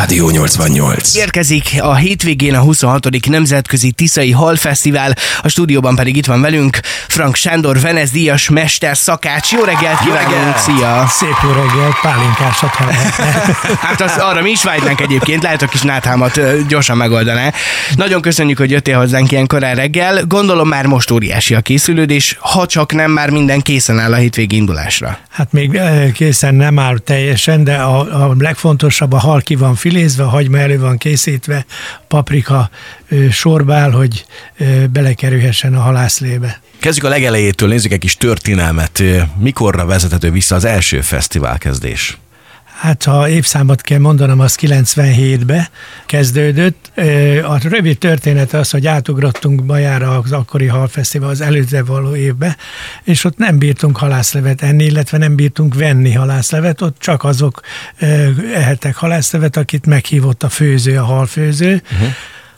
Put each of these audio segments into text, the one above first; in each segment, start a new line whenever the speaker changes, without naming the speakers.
Rádió 88.
Érkezik a hétvégén a 26. Nemzetközi Tiszai Halfesztivál, a stúdióban pedig itt van velünk Frank Sándor, Venez Díjas mester szakács. Jó reggelt kívánunk, szia!
Szép jó reggelt, pálinkásat
Hát az, arra mi is vágynánk egyébként, lehet a kis náthámat gyorsan megoldaná. Nagyon köszönjük, hogy jöttél hozzánk ilyen korán reggel. Gondolom már most óriási a készülődés, ha csak nem már minden készen áll a hétvégi indulásra.
Hát még készen nem áll teljesen, de a, a legfontosabb, a hal ki van filézve, a hagyma elő van készítve, paprika áll, hogy belekerülhessen a halászlébe.
Kezdjük a legelejétől, nézzük egy kis történelmet. Mikorra vezethető vissza az első fesztiválkezdés?
Hát ha évszámot kell mondanom, az 97-be kezdődött. A rövid történet az, hogy átugrottunk Bajára az akkori halfesztivál az előző való évbe, és ott nem bírtunk halászlevet enni, illetve nem bírtunk venni halászlevet, ott csak azok ehettek halászlevet, akit meghívott a főző, a halfőző. Uh-huh.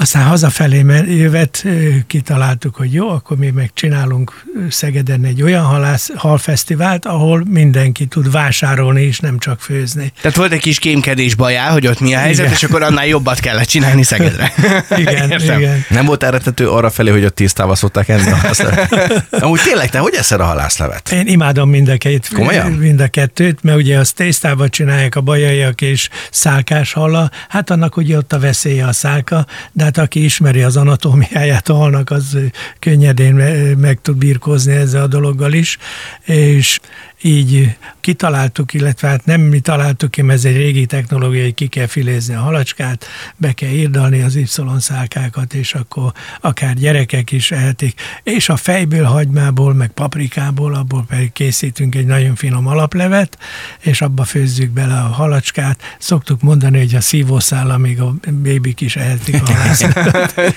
Aztán hazafelé jövet kitaláltuk, hogy jó, akkor mi megcsinálunk Szegeden egy olyan halász, halfesztivált, ahol mindenki tud vásárolni és nem csak főzni.
Tehát volt egy kis kémkedés bajá, hogy ott mi a helyzet,
Igen.
és akkor annál jobbat kellett csinálni Szegedre.
Igen,
Értem.
igen.
Nem volt elretető arra felé, hogy a tésztával szokták enni a halászlevet? Amúgy tényleg, te hogy eszel a halászlevet?
Én imádom mind a, két,
Komolyan?
mind a kettőt, mert ugye azt tésztával csinálják a bajaiak és szálkás halla, hát annak ugye ott a veszélye a szálka, de hát aki ismeri az anatómiáját a az könnyedén me- meg tud birkózni ezzel a dologgal is, és így kitaláltuk, illetve hát nem mi találtuk ki, mert ez egy régi technológia, hogy ki kell filézni a halacskát, be kell írdalni az Y szálkákat, és akkor akár gyerekek is ehetik, és a fejből, hagymából, meg paprikából, abból pedig készítünk egy nagyon finom alaplevet, és abba főzzük bele a halacskát. Szoktuk mondani, hogy a szívószál, amíg a bébik is ehetik a.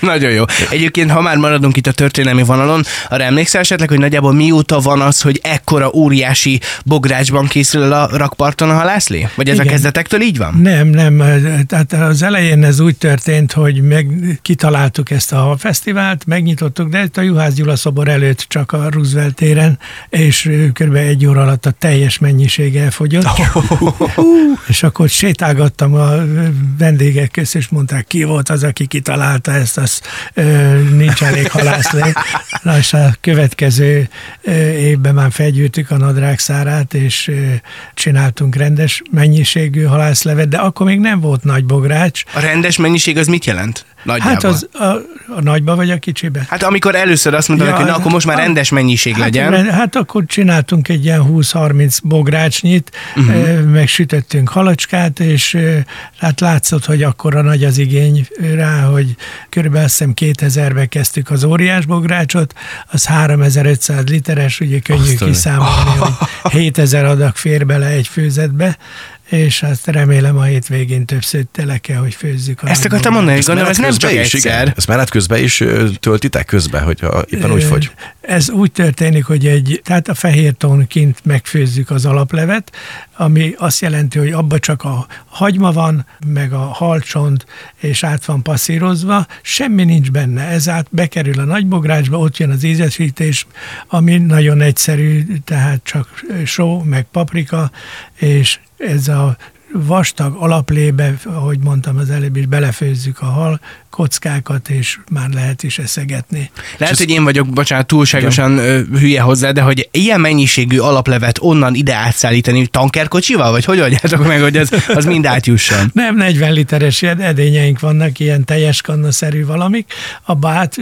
Nagyon jó. Egyébként, ha már maradunk itt a történelmi vonalon, arra emlékszel esetleg, hogy nagyjából mióta van az, hogy ekkora óriási bográcsban készül el a rakparton a halászlé? Vagy ez a
Igen.
kezdetektől így van?
Nem, nem. Tehát az elején ez úgy történt, hogy meg kitaláltuk ezt a fesztivált, megnyitottuk, de itt a Juhász Gyula szobor előtt csak a Roosevelt téren, és kb. egy óra alatt a teljes mennyiség elfogyott. és akkor sétálgattam a vendégek közt, és mondták, ki volt az, aki kitalálta ezt, az ö, nincs elég halászlé. Na, és a következő évben már felgyűjtük a nadrág szárát, és csináltunk rendes mennyiségű halászlevet, de akkor még nem volt nagy bogrács.
A rendes mennyiség az mit jelent? Nagyjából.
Hát az a, a nagyba vagy a kicsibe?
Hát amikor először azt mondtad,
Ja,
hogy na, akkor most már
hát-
rendes mennyiség
Hát,
legyen.
hát akkor csináltunk egy ilyen 20-30 bográcsnyit, uh-huh. meg sütöttünk halacskát, és hát látszott, hogy akkora nagy az igény rá, hogy körülbelül azt hiszem 2000-be kezdtük az óriás bográcsot, az 3500 literes, ugye könnyű
Azt a-
kiszámolni, hogy 7000 adag fér bele egy főzetbe, és azt remélem a hétvégén többször tele kell, hogy főzzük. A
Ezt akartam mondani, hogy gondolom, ez nem csak
közben is,
egyszer.
igen. Ezt menet közben is töltitek közben, hogyha éppen úgy
Ö,
fogy.
Ez úgy történik, hogy egy, tehát a fehér tón kint megfőzzük az alaplevet, ami azt jelenti, hogy abba csak a hagyma van, meg a halcsont, és át van passzírozva, semmi nincs benne. Ez át bekerül a nagybográcsba, ott jön az ízesítés, ami nagyon egyszerű, tehát csak só, meg paprika, és ez a vastag alaplébe, ahogy mondtam az előbb is, belefőzzük a hal kockákat, és már lehet is eszegetni.
Lehet, hogy én vagyok, bocsánat, túlságosan ö, hülye hozzá, de hogy ilyen mennyiségű alaplevet onnan ide átszállítani tankerkocsival, vagy hogy oldjátok meg, hogy az, az mind átjusson?
Nem 40 literes edényeink vannak, ilyen teljes kannaszerű valamik, abba át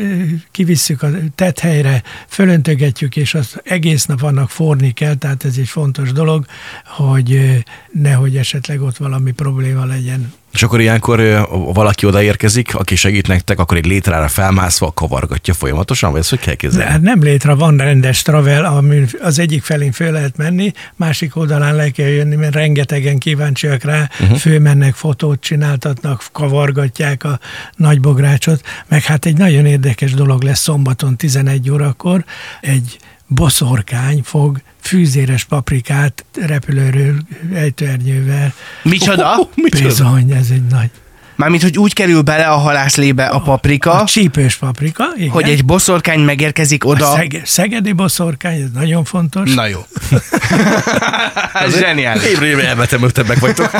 kivisszük a tethelyre, fölöntögetjük, és azt egész nap annak forni kell, tehát ez egy fontos dolog, hogy nehogy esetleg ott valami probléma legyen.
És akkor ilyenkor valaki odaérkezik, aki segít nektek, akkor egy létrára felmászva kavargatja folyamatosan, vagy ezt hogy kell
De
képzelni?
hát nem létre, van rendes travel, ami az egyik felén föl lehet menni, másik oldalán le kell jönni, mert rengetegen kíváncsiak rá, uh-huh. fölmennek, fotót csináltatnak, kavargatják a nagybográcsot, meg hát egy nagyon érdekes dolog lesz szombaton 11 órakor, egy boszorkány fog fűzéres paprikát repülőről ejtőernyővel.
Micsoda?
Micsoda?
Bizony, ez egy nagy
Mármint, hogy úgy kerül bele a halászlébe a paprika,
A csípős paprika, igen.
hogy egy boszorkány megérkezik
a
oda.
szeg- szegedi boszorkány, ez nagyon fontos.
Na jó. Zseniális.
Évről évre elvetemültebbek vagytok.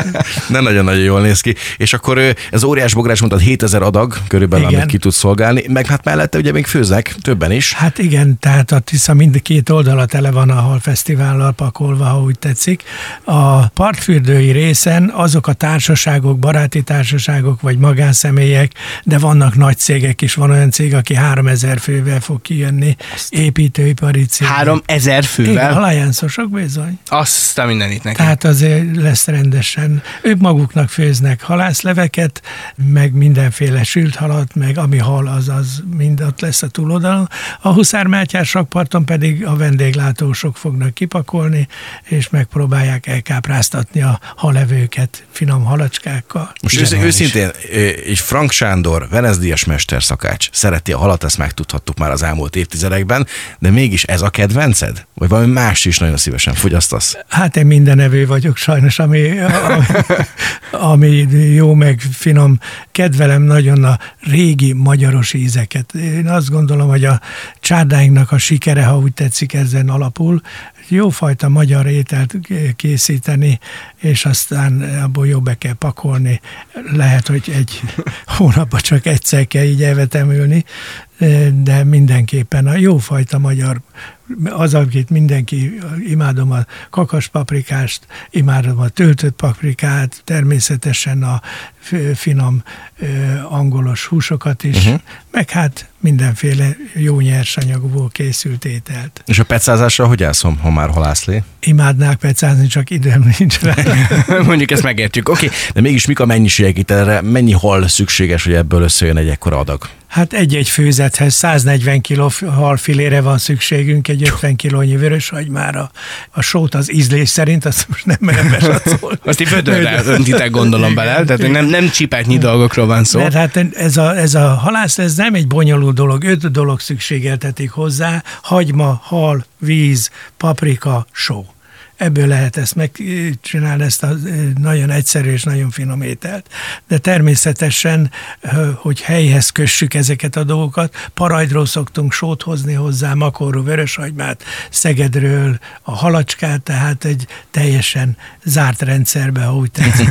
Nem nagyon-nagyon jól néz ki. És akkor ez óriás bográs mondtad 7000 adag körülbelül,
Igen.
amit ki tud szolgálni, meg hát mellette ugye még főznek, többen is.
Hát igen, tehát a Tisza mind két oldala tele van a halfesztivállal pakolva, ha úgy tetszik. A partfürdői részen azok a társaságok, baráti társaságok vagy magánszemélyek, de vannak nagy cégek is, van olyan cég, aki 3000 fővel fog kijönni, építőipari cég.
3000
Igen,
fővel.
alajánszosok bizony.
Azt a mindenit neki.
Tehát azért lesz rendesen. Ők maguknak főznek halászleveket, meg mindenféle sült halat, meg ami hal, az, az mind ott lesz a túloldalon. A Huszár Mátyás rakparton pedig a vendéglátósok fognak kipakolni, és megpróbálják elkápráztatni a halevőket finom halacskákkal.
Most ősz, őszintén, egy Frank Sándor, Venezdias mesterszakács, szereti a halat, ezt megtudhattuk már az elmúlt évtizedekben, de mégis ez a kedvenced? Vagy valami más is nagyon szívesen fogyasztasz?
Hát én minden evő vagyok sajnos, ami, ami, ami jó, meg finom. Kedvelem nagyon a régi magyaros ízeket. Én azt gondolom, hogy a csárdáinknak a sikere, ha úgy tetszik, ezen alapul, jófajta magyar ételt készíteni, és aztán abból jó be kell pakolni. Lehet, hogy egy hónapban csak egyszer kell így elvetemülni, de mindenképpen a jófajta magyar, az, amit mindenki, imádom a kakas paprikást, imádom a töltött paprikát, természetesen a finom angolos húsokat is, uh-huh. meg hát mindenféle jó nyersanyagból készült ételt.
És a pecázásra hogy állszom, ha már halászlé?
Imádnák pecázni, csak időm nincs rá.
Mondjuk ezt megértjük. Oké, okay.
De mégis mik a mennyiségek itt erre? Mennyi hal szükséges, hogy ebből összejön egy ekkora adag?
Hát egy-egy főzethez 140 kg halfilére van szükségünk, egy 50 kilónyi vöröshagymára. A sót az ízlés szerint, azt most nem merem besatszolni.
azt így födörre öntitek gondolom bele, tehát nem, nem csipátnyi dolgokról van szó.
Mert hát ez a, ez a halász, ez nem egy bonyolult dolog, öt dolog szükségeltetik hozzá, hagyma, hal, víz, paprika, só. Ebből lehet ezt megcsinálni, ezt a nagyon egyszerű és nagyon finom ételt. De természetesen, hogy helyhez kössük ezeket a dolgokat, parajdról szoktunk sót hozni hozzá, makorú vöröshagymát, Szegedről a halacskát, tehát egy teljesen zárt rendszerbe, ha úgy tetszik.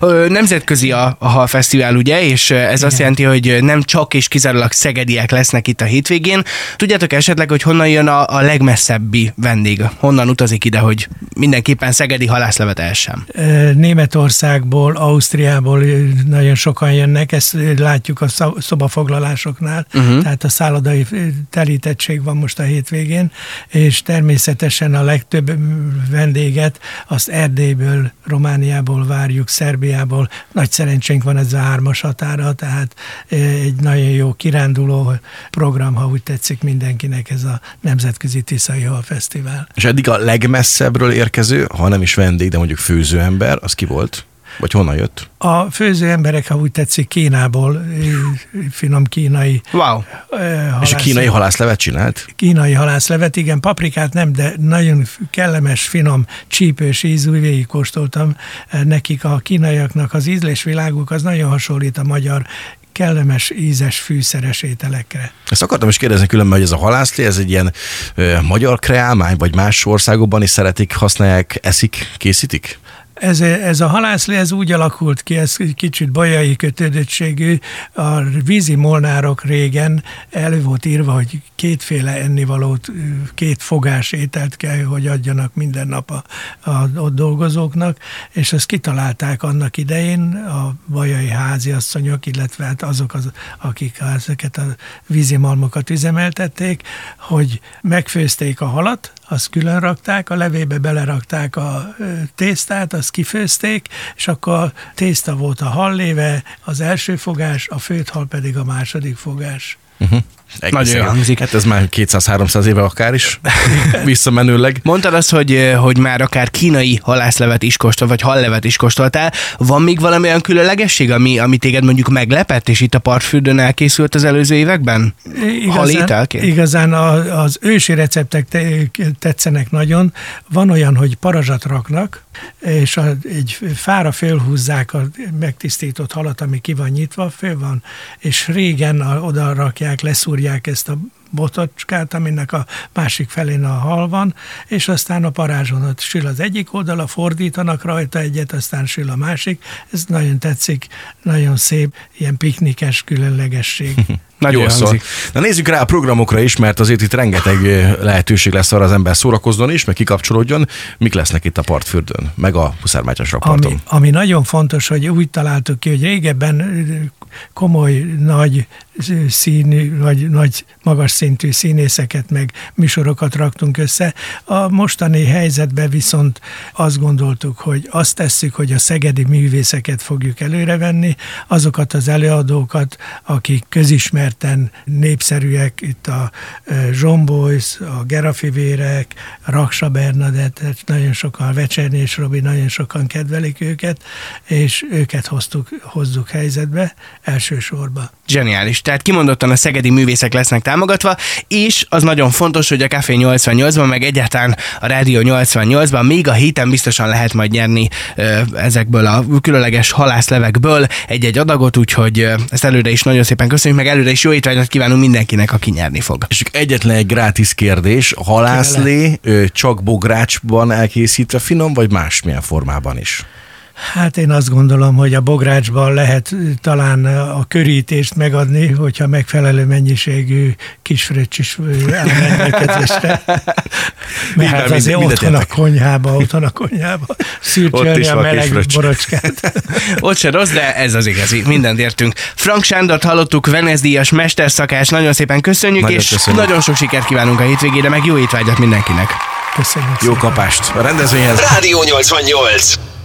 Nemzetközi a, a halfesztivál, ugye, és ez Igen. azt jelenti, hogy nem csak és kizárólag szegediek lesznek itt a hétvégén. Tudjátok esetleg, hogy honnan jön a, a legmesszebbi vendég? Honnan utazik ide, hogy mindenképpen szegedi halászlevet elsem?
Németországból, Ausztriából nagyon sokan jönnek, ezt látjuk a szobafoglalásoknál, uh-huh. tehát a szállodai telítettség van most a hétvégén, és természetesen a legtöbb vendéget azt Erdélyből, Romániából várjuk, Szerbiából. Nagy szerencsénk van ez a hármas határa, tehát egy nagyon jó kiránduló program, ha úgy tetszik mindenkinek ez a Nemzetközi Tiszai Hal Fesztivál.
És eddig a legmesszebbről érkező, ha nem is vendég, de mondjuk főzőember, az ki volt? Vagy honnan jött?
A főző emberek, ha úgy tetszik, Kínából, finom kínai
wow.
halászlevet.
És a kínai halászlevet csinált?
Kínai halászlevet, igen, paprikát nem, de nagyon kellemes, finom, csípős ízű, végigkóstoltam nekik a kínaiaknak az ízlésviláguk, az nagyon hasonlít a magyar kellemes, ízes, fűszeres ételekre.
Ezt akartam is kérdezni különben, hogy ez a halászlé, ez egy ilyen ö, magyar kreálmány, vagy más országokban is szeretik, használják, eszik, készítik?
Ez, ez a halászlé ez úgy alakult ki, ez kicsit bajai kötődöttségű. A vízi molnárok régen elő volt írva, hogy kétféle ennivalót, két fogás ételt kell, hogy adjanak minden nap a, a ott dolgozóknak, és ezt kitalálták annak idején a bajai háziasszonyok, illetve hát azok, az, akik ezeket a vízimalmokat üzemeltették, hogy megfőzték a halat, azt külön rakták, a levébe belerakták a tésztát, azt kifőzték, és akkor a tészta volt a halléve, az első fogás, a főt hal pedig a második fogás.
Uh-huh. Nagyon hangzik. Hát ez már 200-300 éve akár is visszamenőleg.
Mondtad azt, hogy, hogy már akár kínai halászlevet is kóstolt, vagy hallevet is kóstoltál. Van még valami olyan különlegesség, ami, ami téged mondjuk meglepett, és itt a partfürdőn elkészült az előző években?
Igazán, igazán a, az ősi receptek te, tetszenek nagyon. Van olyan, hogy parazsat raknak, és a, egy fára fölhúzzák a megtisztított halat, ami ki van nyitva, föl van, és régen oda rakják, leszúrják ezt a botocskát, aminek a másik felén a hal van, és aztán a parázson ott sül az egyik oldala, fordítanak rajta egyet, aztán sül a másik. Ez nagyon tetszik, nagyon szép, ilyen piknikes különlegesség.
Nagyon Jó szól. Na nézzük rá a programokra is, mert azért itt rengeteg lehetőség lesz arra az ember szórakozzon is, meg kikapcsolódjon. Mik lesznek itt a partfürdőn, meg a Huszármátyás rakparton?
Ami, ami nagyon fontos, hogy úgy találtuk ki, hogy régebben komoly, nagy színű, vagy nagy, magas szintű színészeket, meg műsorokat raktunk össze. A mostani helyzetben viszont azt gondoltuk, hogy azt tesszük, hogy a szegedi művészeket fogjuk előrevenni, azokat az előadókat, akik közismerten népszerűek, itt a Zsombolysz, a Gerafivérek, Raksa Bernadett, nagyon sokan, Vecsernés Robi, nagyon sokan kedvelik őket, és őket hoztuk, hozzuk helyzetbe elsősorban.
Zseniális. Tehát kimondottan a szegedi művészek lesznek támogatva, és az nagyon fontos, hogy a Café 88-ban, meg egyáltalán a Rádió 88-ban még a héten biztosan lehet majd nyerni ezekből a különleges halászlevekből egy-egy adagot, úgyhogy ezt előre is nagyon szépen köszönjük, meg előre is jó étvágyat kívánunk mindenkinek, aki nyerni fog.
És egyetlen egy grátis kérdés, halászlé csak bográcsban elkészítve finom, vagy másmilyen formában is?
Hát én azt gondolom, hogy a bográcsban lehet talán a körítést megadni, hogyha megfelelő mennyiségű kisfröccs is rendelkezésre. Mert hát azért ott van a konyhába, ott van a konyhába, szürcsölni a meleg borocskát.
ott se rossz, de ez az igazi, mindent értünk. Frank Sándort hallottuk, Venez mesterszakás, nagyon szépen köszönjük, nagyon és köszönjük. nagyon sok sikert kívánunk a hétvégére, meg jó étvágyat mindenkinek.
Köszönjük
Jó szépen. kapást a rendezvényhez.
Rádió 88